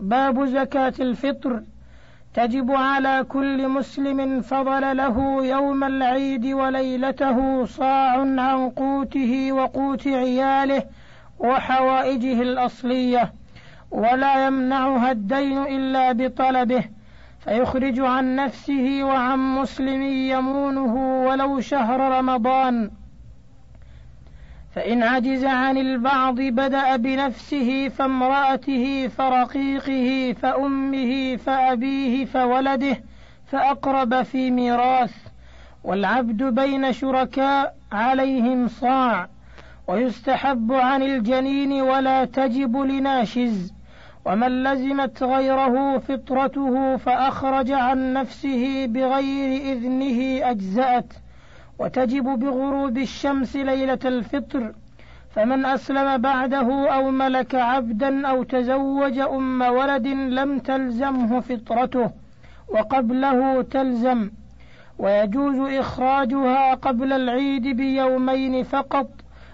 باب زكاة الفطر. تجب على كل مسلم فضل له يوم العيد وليلته صاع عن قوته وقوت عياله وحوائجه الأصلية ولا يمنعها الدين إلا بطلبه فيخرج عن نفسه وعن مسلم يمونه ولو شهر رمضان. فإن عجز عن البعض بدأ بنفسه فامرأته فرقيقه فأمه فأبيه فولده فأقرب في ميراث والعبد بين شركاء عليهم صاع ويستحب عن الجنين ولا تجب لناشز ومن لزمت غيره فطرته فأخرج عن نفسه بغير إذنه أجزأت. وتجب بغروب الشمس ليلة الفطر فمن أسلم بعده أو ملك عبدا أو تزوج أم ولد لم تلزمه فطرته وقبله تلزم. ويجوز إخراجها قبل العيد بيومين فقط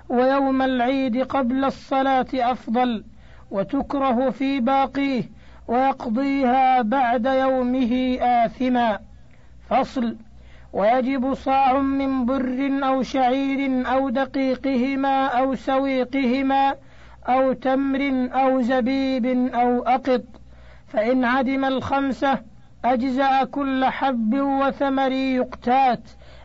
ويوم العيد قبل الصلاة أفضل وتكره في باقيه ويقضيها بعد يومه آثما. فصل. ويجب صاع من بر أو شعير أو دقيقهما أو سويقهما أو تمر أو زبيب أو أقط. فإن عدم الخمسة أجزأ كل حب وثمر يقتات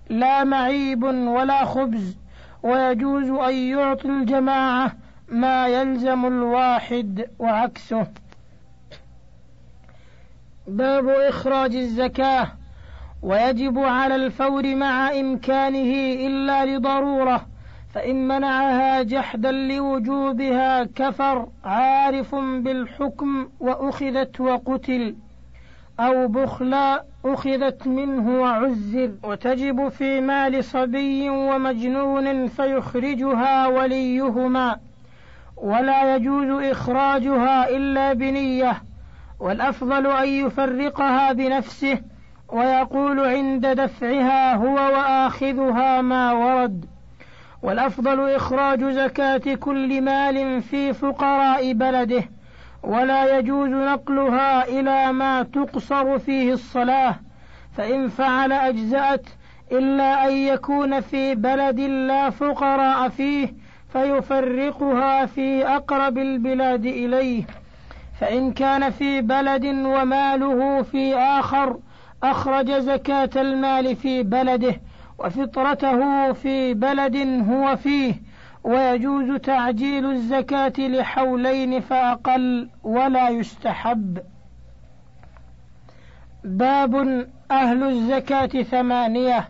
لا معيب ولا خبز. ويجوز أن يعطي الجماعة ما يلزم الواحد وعكسه. باب إخراج الزكاة. ويجب على الفور مع إمكانه إلا لضرورة فإن منعها جحدا لوجوبها كفر عارف بالحكم وأخذت وقتل أو بخلا أخذت منه وعزر وتجب في مال صبي ومجنون فيخرجها وليهما ولا يجوز إخراجها إلا بنية والأفضل أن يفرقها بنفسه ويقول عند دفعها هو وآخذها ما ورد. والأفضل إخراج زكاة كل مال في فقراء بلده ولا يجوز نقلها إلى ما تقصر فيه الصلاة فإن فعل أجزأت إلا أن يكون في بلد لا فقراء فيه فيفرقها في أقرب البلاد إليه. فإن كان في بلد وماله في آخر أخرج زكاة المال في بلده وفطرته في بلد هو فيه ويجوز تعجيل الزكاة لحولين فأقل ولا يستحب. باب أهل الزكاة ثمانية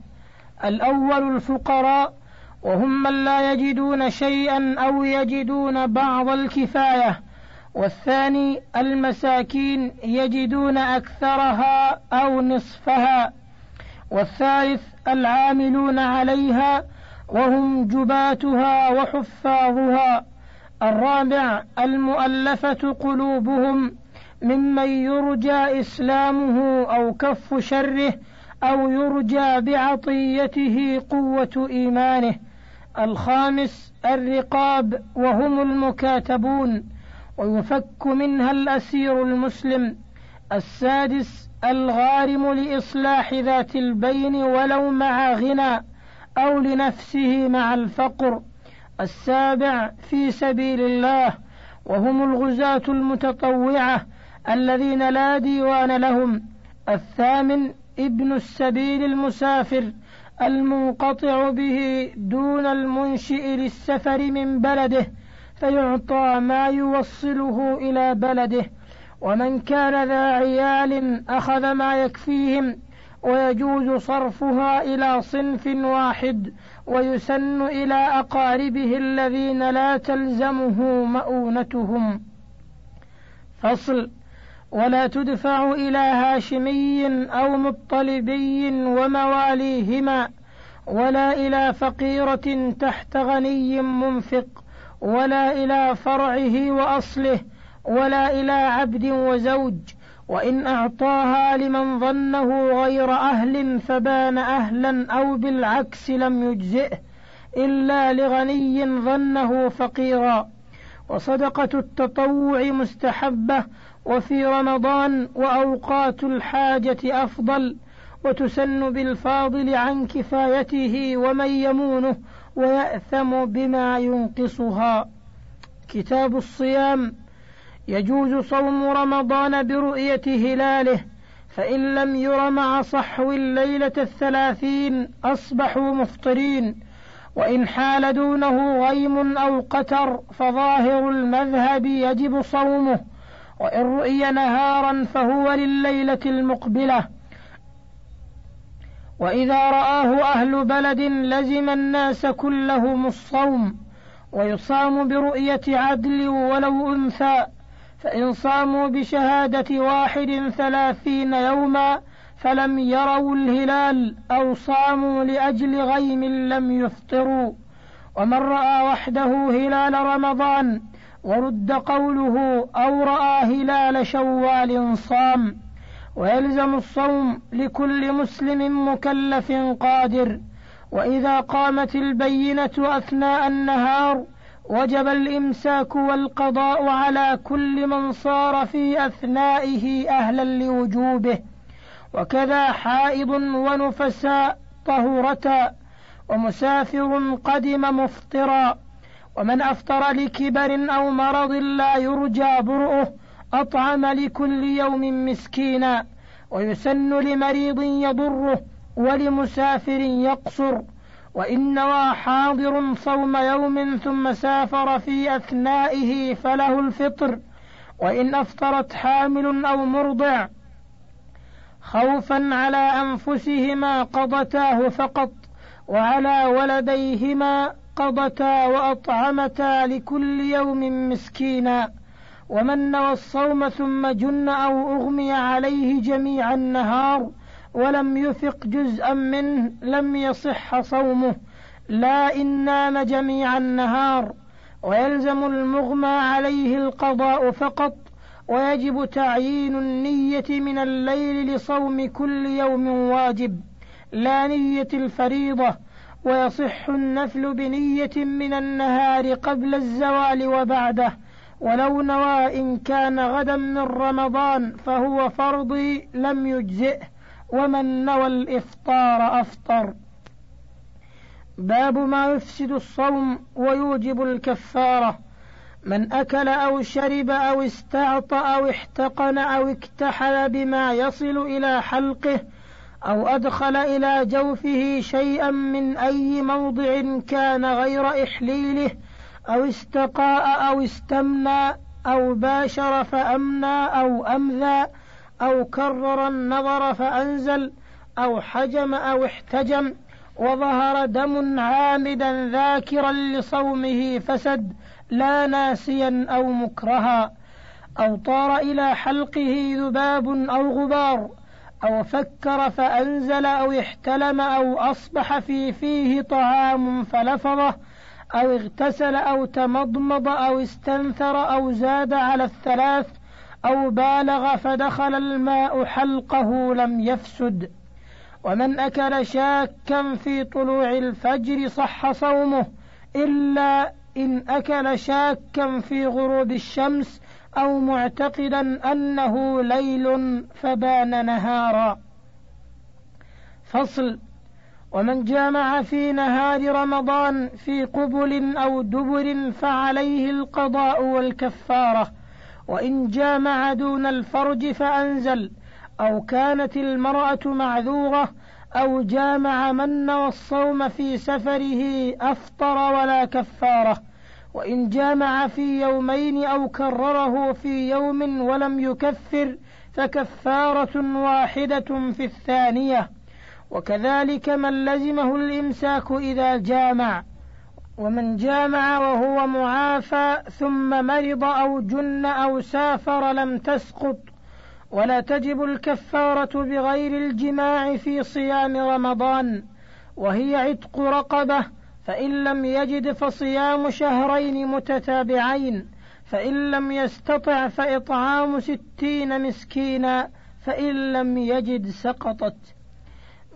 الأول الفقراء وهم من لا يجدون شيئا أو يجدون بعض الكفاية والثاني المساكين يجدون أكثرها أو نصفها. والثالث العاملون عليها وهم جباتها وحفاظها. الرابع المؤلفة قلوبهم ممن يرجى إسلامه أو كف شره أو يرجى بعطيته قوة إيمانه. الخامس الرقاب وهم المكاتبون. ويفك منها الأسير المسلم السادس الغارم لإصلاح ذات البين ولو مع غنى أو لنفسه مع الفقر السابع في سبيل الله وهم الغزاة المتطوعة الذين لا ديوان لهم الثامن ابن السبيل المسافر المنقطع به دون المنشئ للسفر من بلده فيعطى ما يوصله إلى بلده ومن كان ذا عيال أخذ ما يكفيهم ويجوز صرفها إلى صنف واحد ويسن إلى أقاربه الذين لا تلزمه مؤونتهم. فصل ولا تدفع إلى هاشمي أو مطلبي ومواليهما ولا إلى فقيرة تحت غني منفق. ولا إلى فرعه وأصله ولا إلى عبد وزوج. وإن أعطاها لمن ظنه غير أهل فبان أهلا أو بالعكس لم يجزئه إلا لغني ظنه فقيرا. وصدقة التطوع مستحبة وفي رمضان وأوقات الحاجة أفضل. وتسن بالفاضل عن كفايته ومن يمونه ويأثم بما ينقصها. كتاب الصيام يجوز صوم رمضان برؤية هلاله فإن لم ير مع صحو الليلة الثلاثين أصبحوا مفطرين. وإن حال دونه غيم أو قتر فظاهر المذهب يجب صومه. وإن رؤي نهارا فهو لليلة المقبلة. وإذا رآه أهل بلد لزم الناس كلهم الصوم ويصام برؤية عدل ولو أنثى فإن صاموا بشهادة واحد ثلاثين يوما فلم يروا الهلال أو صاموا لأجل غيم لم يفطروا. ومن رأى وحده هلال رمضان ورد قوله أو رأى هلال شوال صام. ويلزم الصوم لكل مسلم مكلف قادر. وإذا قامت البينة أثناء النهار وجب الإمساك والقضاء على كل من صار في أثنائه أهلا لوجوبه. وكذا حائض ونفساء طهورتا ومسافر قدم مفطرا. ومن أفطر لكبر أو مرض لا يرجى برؤه أطعم لكل يوم مسكينا ويسن لمريض يضره ولمسافر يقصر وإن نوى حاضر صوم يوم ثم سافر في أثنائه فله الفطر وإن أفطرت حامل أو مرضع خوفا على أنفسهما قضتاه فقط وعلى ولديهما قضتا وأطعمتا لكل يوم مسكينا ومن نوى الصوم ثم جن أو أغمي عليه جميع النهار ولم يفق جزءا منه لم يصح صومه لا إن نام جميع النهار ويلزم المغمى عليه القضاء فقط ويجب تعيين النية من الليل لصوم كل يوم واجب لا نية الفريضة ويصح النفل بنية من النهار قبل الزوال وبعده. ولو نوى إن كان غدا من رمضان فهو فرضي لم يجزئه ومن نوى الإفطار أفطر. باب ما يفسد الصوم ويوجب الكفارة. من أكل أو شرب أو استعطى أو احتقن أو اكتحل بما يصل إلى حلقه أو أدخل إلى جوفه شيئا من أي موضع كان غير إحليله أو استقاء أو استمنى أو باشر فأمنى أو أمذى أو كرر النظر فأنزل أو حجم أو احتجم وظهر دم عامدا ذاكرا لصومه فسد لا ناسيا أو مكرها أو طار إلى حلقه ذباب أو غبار أو فكر فأنزل أو احتلم أو أصبح في فيه طعام فلفظه أو اغتسل أو تمضمض أو استنثر أو زاد على الثلاث أو بالغ فدخل الماء حلقه لم يفسد. ومن أكل شاكا في طلوع الفجر صح صومه إلا إن أكل شاكا في غروب الشمس أو معتقدا أنه ليل فبان نهارا. فصل. ومن جامع في نهار رمضان في قبل أو دبر فعليه القضاء والكفارة وإن جامع دون الفرج فأنزل أو كانت المرأة معذورة أو جامع من والصوم في سفره أفطر ولا كفارة وإن جامع في يومين أو كرره في يوم ولم يكفر فكفارة واحدة في الثانية. وكذلك من لزمه الإمساك إذا جامع ومن جامع وهو معافى ثم مرض أو جن أو سافر لم تسقط ولا تجب الكفارة بغير الجماع في صيام رمضان وهي عتق رقبة فإن لم يجد فصيام شهرين متتابعين فإن لم يستطع فإطعام ستين مسكينا فإن لم يجد سقطت.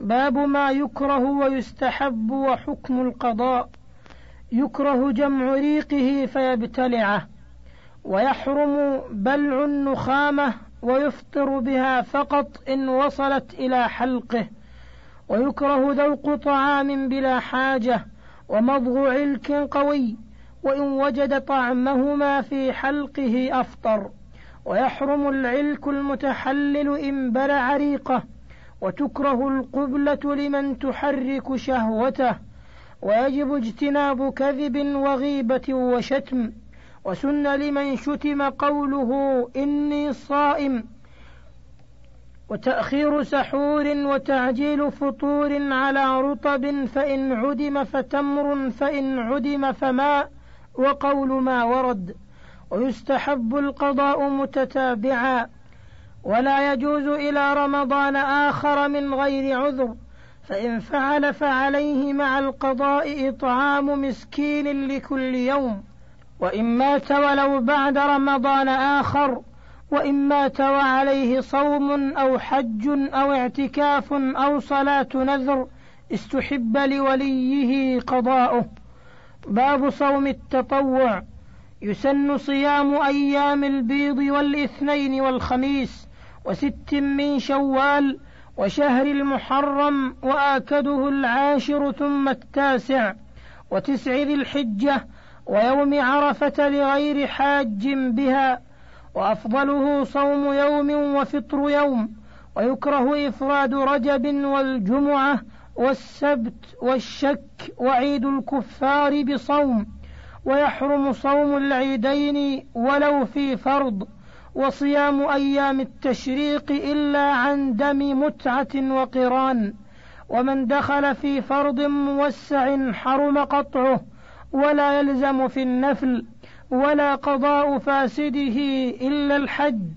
باب ما يكره ويستحب وحكم القضاء. يكره جمع ريقه فيبتلعه. ويحرم بلع النخامة ويفطر بها فقط إن وصلت إلى حلقه. ويكره ذوق طعام بلا حاجة ومضغ علك قوي. وإن وجد طعمهما في حلقه أفطر. ويحرم العلك المتحلل إن بلع ريقه. وتكره القبلة لمن تحرك شهوته ويجب اجتناب كذب وغيبة وشتم وسن لمن شتم قوله إني صائم وتأخير سحور وتعجيل فطور على رطب فإن عدم فتمر فإن عدم فماء وقول ما ورد ويستحب القضاء متتابعا. ولا يجوز إلى رمضان آخر من غير عذر فإن فعل فعليه مع القضاء إطعام مسكين لكل يوم. وإن مات ولو بعد رمضان آخر وإن مات وعليه صوم أو حج أو اعتكاف أو صلاة نذر استحب لوليه قضاؤه. باب صوم التطوع يسن صيام أيام البيض والإثنين والخميس. وست من شوال وشهر المحرم وآكده العاشر ثم التاسع وتسع ذي الحجة ويوم عرفة لغير حاج بها وأفضله صوم يوم وفطر يوم ويكره إفراد رجب والجمعة والسبت والشك وعيد الكفار بصوم ويحرم صوم العيدين ولو في فرض وصيام أيام التشريق إلا عن دم متعة وقران. ومن دخل في فرض موسع حرم قطعه ولا يلزم في النفل ولا قضاء فاسده إلا الحج.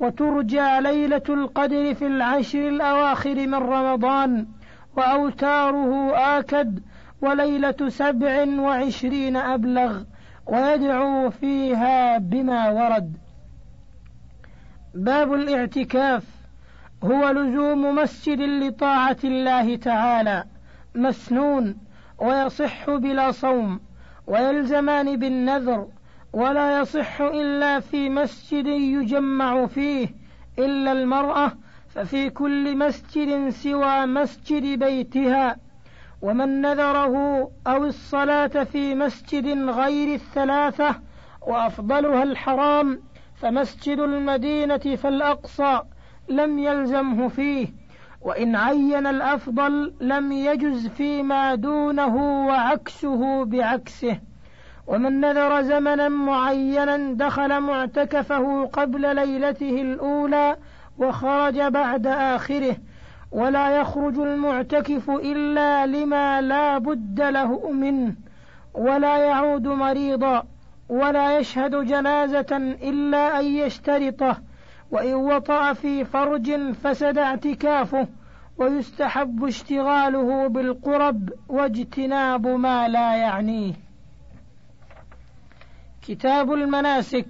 وترجى ليلة القدر في العشر الأواخر من رمضان. وأوتاره آكد وليلة سبع وعشرين أبلغ. ويدعو فيها بما ورد. باب الاعتكاف هو لزوم مسجد لطاعة الله تعالى مسنون ويصح بلا صوم ويلزمان بالنذر ولا يصح إلا في مسجد يجمع فيه إلا المرأة ففي كل مسجد سوى مسجد بيتها ومن نذره أو الصلاة في مسجد غير الثلاثة وأفضلها الحرام فمسجد المدينة فالأقصى لم يلزمه فيه وإن عين الأفضل لم يجز فيما دونه وعكسه بعكسه. ومن نذر زمنا معينا دخل معتكفه قبل ليلته الأولى وخرج بعد آخره. ولا يخرج المعتكف إلا لما لا بد له منه ولا يعود مريضا. ولا يشهد جنازة إلا أن يشترطه وإن وطأ في فرج فسد اعتكافه ويستحب اشتغاله بالقرب واجتناب ما لا يعنيه. كتاب المناسك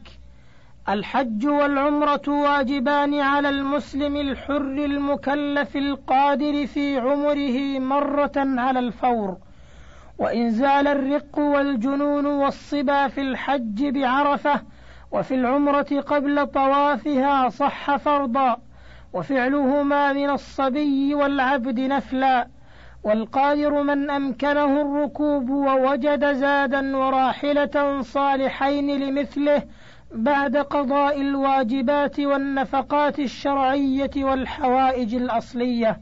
الحج والعمرة واجبان على المسلم الحر المكلف القادر في عمره مرة على الفور. وإن زال الرق والجنون والصبا في الحج بعرفة وفي العمرة قبل طوافها صح فرضا وفعلهما من الصبي والعبد نفلا والقادر من أمكنه الركوب ووجد زادا وراحلة صالحين لمثله بعد قضاء الواجبات والنفقات الشرعية والحوائج الأصلية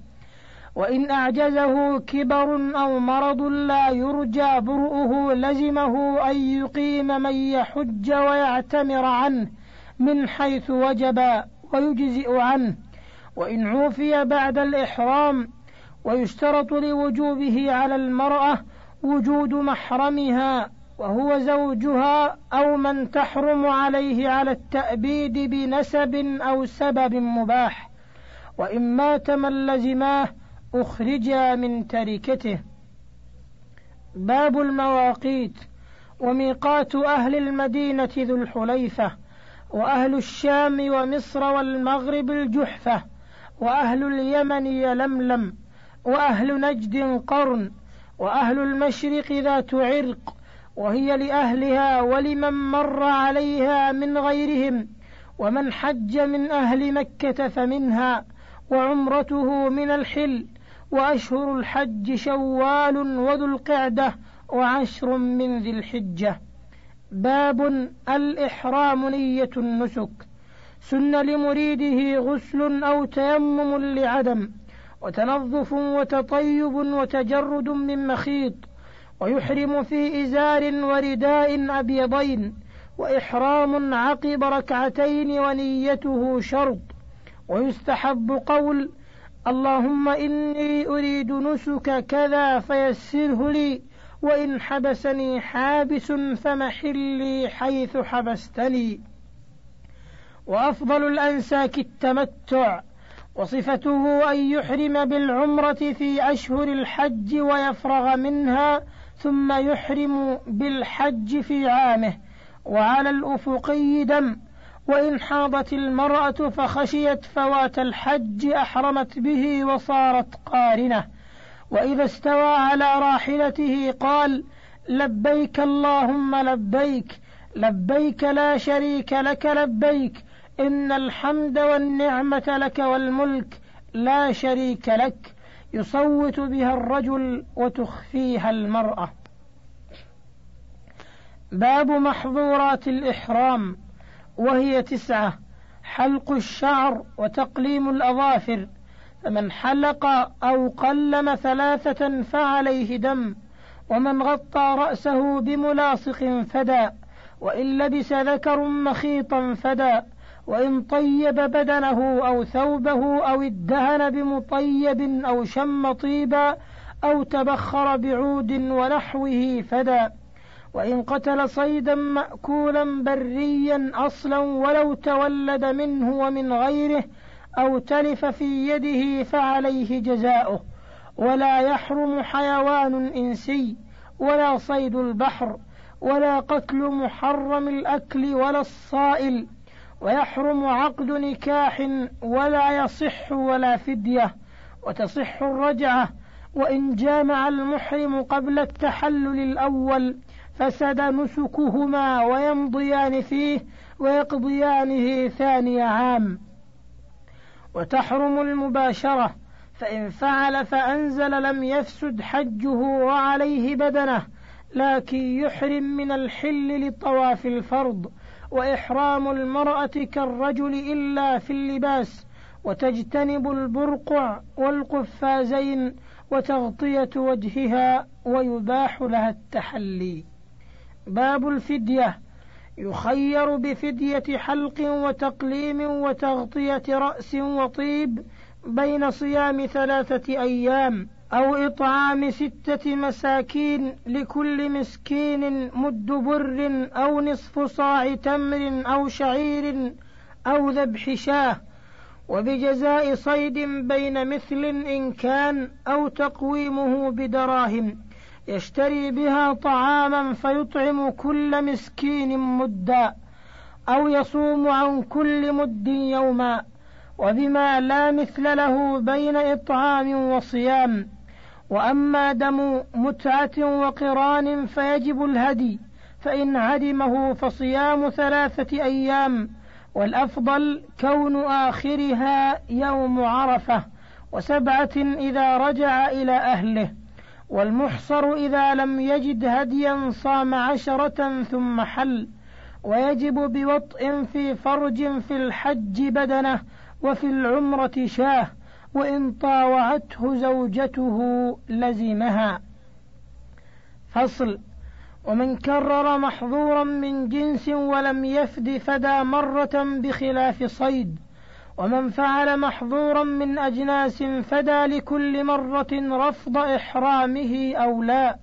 وإن أعجزه كبر أو مرض لا يرجى برؤه لزمه أن يقيم من يحج ويعتمر عنه من حيث وجب ويجزئ عنه. وإن عوفي بعد الإحرام ويشترط لوجوبه على المرأة وجود محرمها وهو زوجها أو من تحرم عليه على التأبيد بنسب أو سبب مباح. وإن مات من لزماه أخرجا من تركته. باب المواقيت. وميقات أهل المدينة ذو الحليفة وأهل الشام ومصر والمغرب الجحفة وأهل اليمن يلملم وأهل نجد قرن وأهل المشرق ذات عرق وهي لأهلها ولمن مر عليها من غيرهم ومن حج من أهل مكة فمنها وعمرته من الحل وأشهر الحج شوال وذو القعدة وعشر من ذي الحجة. باب الإحرام نية النسك. سن لمريده غسل أو تيمم لعدم وتنظف وتطيب وتجرد من مخيط ويحرم في إزار ورداء أبيضين وإحرام عقب ركعتين ونيته شرط ويستحب قول اللهم إني أريد نسك كذا فيسره لي وإن حبسني حابس فمحلي حيث حبستني. وأفضل الأنساك التمتع وصفته أن يحرم بالعمرة في أشهر الحج ويفرغ منها ثم يحرم بالحج في عامه. وعلى الأفقي دم وإن حاضت المرأة فخشيت فوات الحج أحرمت به وصارت قارنة. وإذا استوى على راحلته قال لبيك اللهم لبيك لبيك لا شريك لك لبيك إن الحمد والنعمة لك والملك لا شريك لك. يصوت بها الرجل وتخفيها المرأة. باب محظورات الإحرام. وهي تسعة حلق الشعر وتقليم الأظافر. فمن حلق أو قلم ثلاثة فعليه دم ومن غطى رأسه بملاصق فدا وإن لبس ذكر مخيطا فدا وإن طيب بدنه أو ثوبه أو ادهن بمطيب أو شم طيبا أو تبخر بعود ونحوه فدا. وإن قتل صيدا مأكولا بريا أصلا ولو تولد منه ومن غيره أو تلف في يده فعليه جزاؤه. ولا يحرم حيوان إنسي ولا صيد البحر ولا قتل محرم الأكل ولا الصائل. ويحرم عقد نكاح ولا يصح ولا فدية. وتصح الرجعة وإن جامع المحرم قبل التحلل الأول فسد نسكهما ويمضيان فيه ويقضيانه ثاني عام. وتحرم المباشرة فإن فعل فأنزل لم يفسد حجه وعليه بدنه لكن يحرم من الحل لطواف الفرض وإحرام المرأة كالرجل إلا في اللباس. وتجتنب البرقع والقفازين وتغطية وجهها ويباح لها التحلي. باب الفدية. يخير بفدية حلق وتقليم وتغطية رأس وطيب بين صيام ثلاثة أيام أو إطعام ستة مساكين لكل مسكين مد بر أو نصف صاع تمر أو شعير أو ذبح شاة. وبجزاء صيد بين مثل إن كان أو تقويمه بدراهم. يشتري بها طعاما فيطعم كل مسكين مدا أو يصوم عن كل مد يوما وبما لا مثل له بين إطعام وصيام وأما دم متعة وقران فيجب الهدي فإن عدمه فصيام ثلاثة أيام والأفضل كون آخرها يوم عرفة وسبعة إذا رجع إلى أهله والمحصر إذا لم يجد هديا صام عشرة ثم حل ويجب بوطء في فرج في الحج بدنه وفي العمرة شاه وإن طاوعته زوجته لزمها. فصل ومن كرر محظورا من جنس ولم يفد فدى مرة بخلاف صيد ومن فعل محظورا من أجناس فدى لكل مرة رفض إحرامه أو لا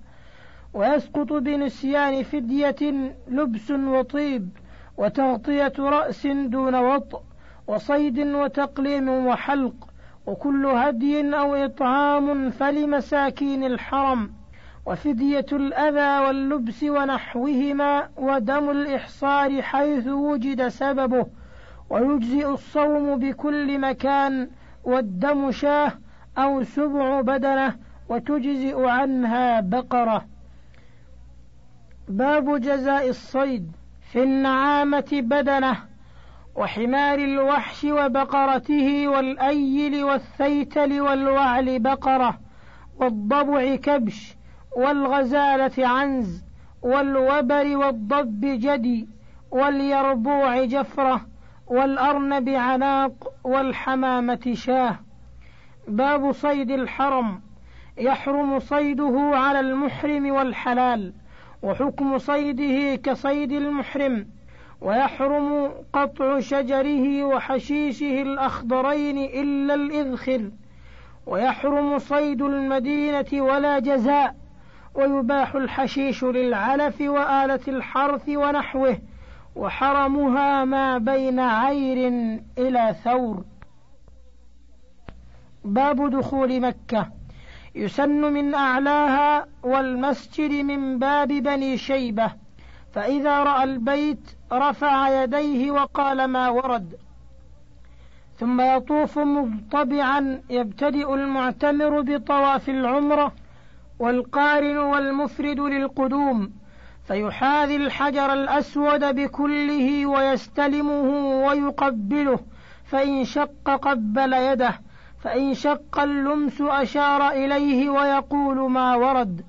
ويسقط بنسيان فدية لبس وطيب وتغطية رأس دون وطء وصيد وتقليم وحلق وكل هدي أو إطعام فلمساكين الحرم وفدية الأذى واللبس ونحوهما ودم الإحصار حيث وجد سببه. ويجزئ الصوم بكل مكان والدم شاه أو سبع بدنة وتجزئ عنها بقرة. باب جزاء الصيد في النعامة بدنة وحمار الوحش وبقرته والأيل والثيتل والوعل بقرة والضبع كبش والغزالة عنز والوبر والضب جدي واليربوع جفرة والأرنب عناق والحمامة شاه. باب صيد الحرم. يحرم صيده على المحرم والحلال وحكم صيده كصيد المحرم. ويحرم قطع شجره وحشيشه الأخضرين إلا الإذخر ويحرم صيد المدينة ولا جزاء. ويباح الحشيش للعلف وآلة الحرث ونحوه. وحرمها ما بين عير إلى ثور. باب دخول مكة. يسن من أعلاها والمسجد من باب بني شيبة. فإذا رأى البيت رفع يديه وقال ما ورد. ثم يطوف مضطبعا يبتدئ المعتمر بطواف العمرة والقارن والمفرد للقدوم. فيحاذي الحجر الأسود بكله ويستلمه ويقبله فإن شق قبل يده فإن شق اللمس أشار إليه ويقول ما ورد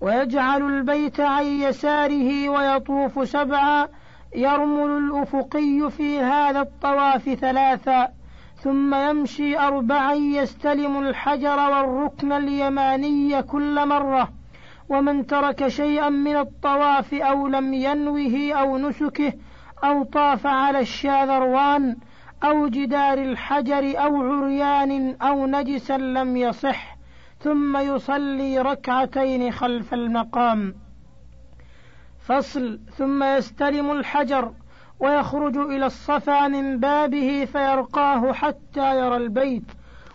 ويجعل البيت عن يساره ويطوف سبعا يرمل الأفقي في هذا الطواف ثلاثا ثم يمشي أربعا يستلم الحجر والركن اليماني كل مرة ومن ترك شيئا من الطواف أو لم ينوه أو نسكه أو طاف على الشاذروان أو جدار الحجر أو عريان أو نجسا لم يصح ثم يصلي ركعتين خلف المقام. فصل ثم يستلم الحجر ويخرج إلى الصفا من بابه فيرقاه حتى يرى البيت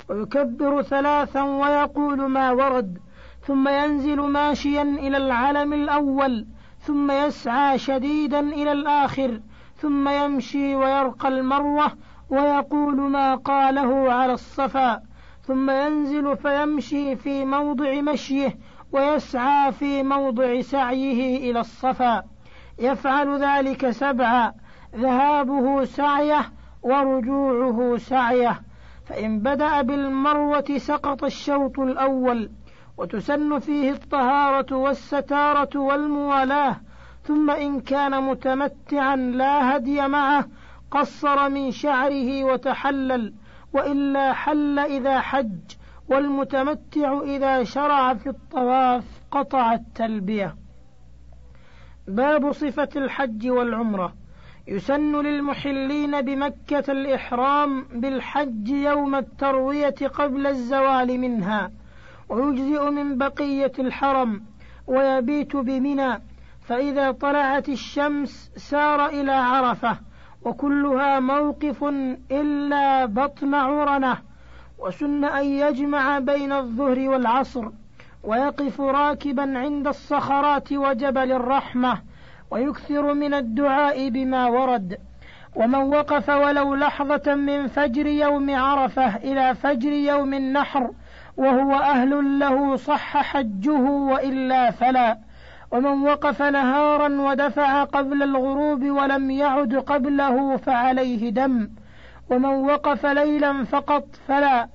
ويكبر ثلاثا ويقول ما ورد. ثم ينزل ماشيا إلى العلم الأول ثم يسعى شديدا إلى الآخر ثم يمشي ويرقى المروة ويقول ما قاله على الصفا ثم ينزل فيمشي في موضع مشيه ويسعى في موضع سعيه إلى الصفا. يفعل ذلك سبعا ذهابه سعيه ورجوعه سعيه. فإن بدأ بالمروة سقط الشوط الأول. وتسن فيه الطهارة والستارة والموالاة ثم إن كان متمتعا لا هدي معه قصر من شعره وتحلل وإلا حل إذا حج والمتمتع إذا شرع في الطواف قطع التلبية. باب صفة الحج والعمرة. يسن للمحلين بمكة الإحرام بالحج يوم التروية قبل الزوال منها. ويجزئ من بقية الحرم ويبيت بمنى فإذا طلعت الشمس سار إلى عرفة وكلها موقف إلا بطن عرنة وسن أن يجمع بين الظهر والعصر ويقف راكبا عند الصخرات وجبل الرحمة ويكثر من الدعاء بما ورد. ومن وقف ولو لحظة من فجر يوم عرفة إلى فجر يوم النحر وهو أهل له صح حجه وإلا فلا. ومن وقف نهارا ودفع قبل الغروب ولم يعد قبله فعليه دم. ومن وقف ليلا فقط فلا.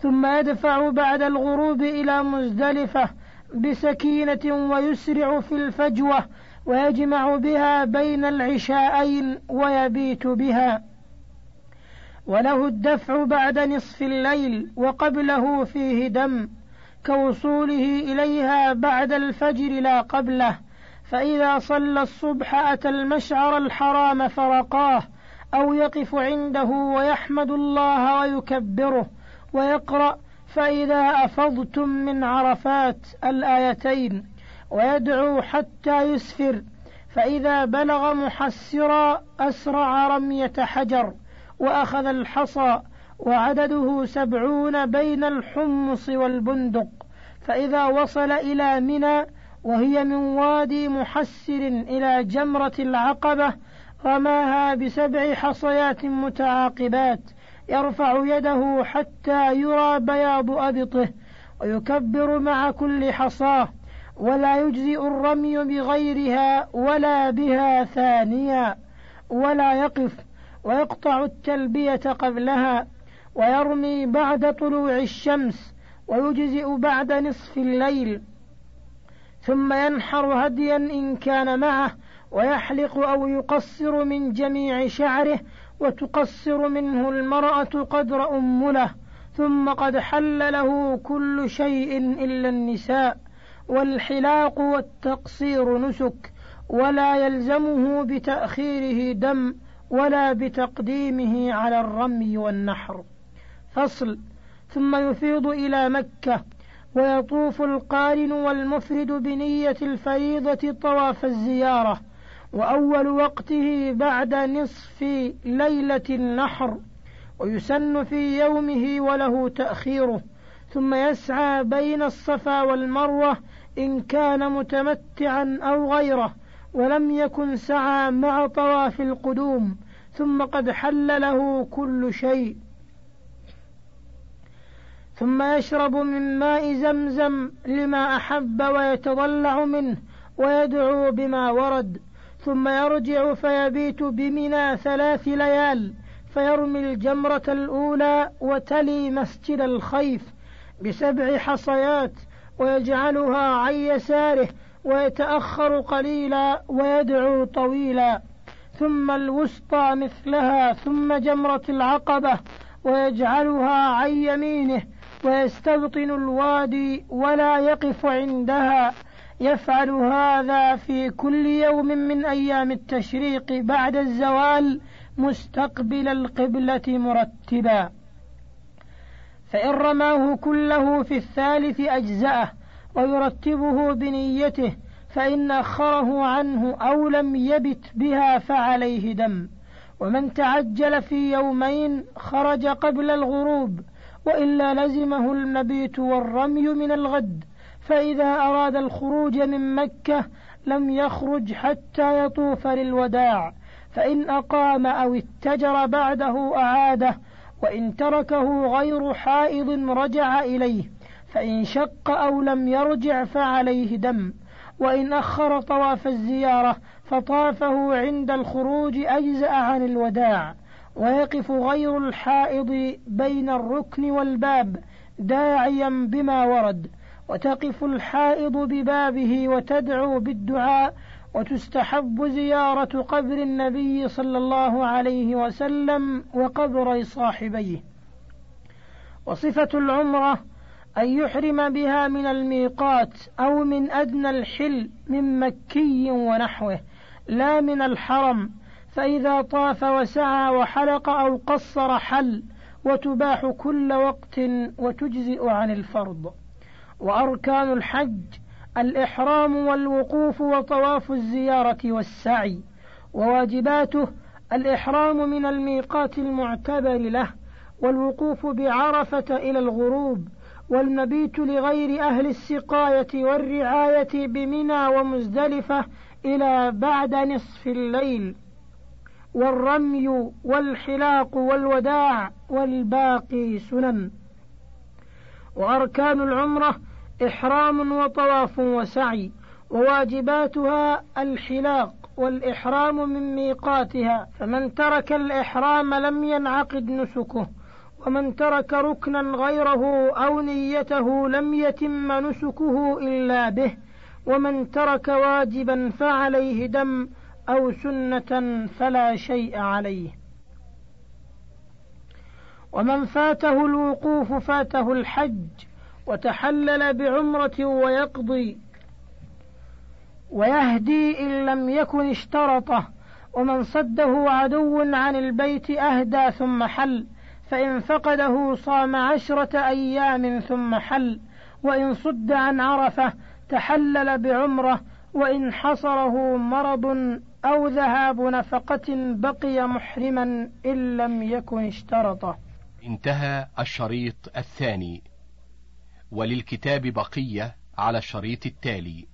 ثم يدفع بعد الغروب إلى مزدلفة بسكينة ويسرع في الفجوة ويجمع بها بين العشاءين ويبيت بها. وله الدفع بعد نصف الليل وقبله فيه دم كوصوله إليها بعد الفجر لا قبله فإذا صلى الصبح أتى المشعر الحرام فرقاه أو يقف عنده ويحمد الله ويكبره ويقرأ فإذا أفضتم من عرفات الآيتين ويدعو حتى يسفر فإذا بلغ محسرا أسرع رمية حجر. وأخذ الحصى وعدده سبعون بين الحمص والبندق فإذا وصل إلى منى وهي من وادي محسر إلى جمرة العقبة رماها بسبع حصيات متعاقبات يرفع يده حتى يرى بياض أبطه ويكبر مع كل حصاه ولا يجزئ الرمي بغيرها ولا بها ثانيا ولا يقف. ويقطع التلبية قبلها ويرمي بعد طلوع الشمس ويجزئ بعد نصف الليل. ثم ينحر هديا إن كان معه ويحلق أو يقصر من جميع شعره وتقصر منه المرأة قدر أمله ثم قد حل له كل شيء إلا النساء والحلاق والتقصير نسك ولا يلزمه بتأخيره دم ولا بتقديمه على الرمي والنحر. فصل. ثم يفيض إلى مكة ويطوف القارن والمفرد بنية الفريضة طواف الزيارة وأول وقته بعد نصف ليلة النحر ويسن في يومه وله تأخيره. ثم يسعى بين الصفا والمروة إن كان متمتعا أو غيره. ولم يكن سعى مع طواف القدوم ثم قد حل له كل شيء. ثم يشرب من ماء زمزم لما أحب ويتضلع منه ويدعو بما ورد. ثم يرجع فيبيت بمنى ثلاث ليال فيرمي الجمرة الأولى وتلي مسجد الخيف بسبع حصيات ويجعلها عن يساره ويتأخر قليلا ويدعو طويلا ثم الوسطى مثلها ثم جمرة العقبة ويجعلها عن يمينه ويستبطن الوادي ولا يقف عندها. يفعل هذا في كل يوم من أيام التشريق بعد الزوال مستقبل القبلة مرتبا. فإن رماه كله في الثالث أجزأه ويرتبه بنيته فإن أخره عنه أو لم يبت بها فعليه دم. ومن تعجل في يومين خرج قبل الغروب وإلا لزمه المبيت والرمي من الغد. فإذا أراد الخروج من مكة لم يخرج حتى يطوف للوداع. فإن أقام أو اتجر بعده أعاده وإن تركه غير حائض رجع إليه. فإن شق أو لم يرجع فعليه دم وإن أخر طواف الزيارة فطافه عند الخروج أجزأ عن الوداع. ويقف غير الحائض بين الركن والباب داعيا بما ورد. وتقف الحائض ببابه وتدعو بالدعاء. وتستحب زيارة قبر النبي صلى الله عليه وسلم وقبر صاحبيه. وصفة العمرة أن يحرم بها من الميقات أو من أدنى الحل من مكي ونحوه لا من الحرم. فإذا طاف وسعى وحلق أو قصر حل وتباح كل وقت وتجزئ عن الفرض. وأركان الحج الإحرام والوقوف وطواف الزيارة والسعي. وواجباته الإحرام من الميقات المعتبر له والوقوف بعرفة إلى الغروب. والمبيت لغير أهل السقاية والرعاية بمنى ومزدلفة إلى بعد نصف الليل والرمي والحلاق والوداع والباقي سنن. وأركان العمرة إحرام وطواف وسعي وواجباتها الحلاق والإحرام من ميقاتها. فمن ترك الإحرام لم ينعقد نسكه. ومن ترك ركنا غيره أو نيته لم يتم نسكه إلا به ومن ترك واجبا فعليه دم أو سنة فلا شيء عليه. ومن فاته الوقوف فاته الحج وتحلل بعمرة ويقضي ويهدي إن لم يكن اشترطه ومن صده عدو عن البيت أهدى ثم حل. فإن فقده صام عشرة أيام ثم حل وإن صد عن عرفة تحلل بعمرة وإن حصره مرض أو ذهاب نفقة بقي محرما إن لم يكن اشترطه. انتهى الشريط الثاني. وللكتاب بقية على الشريط التالي.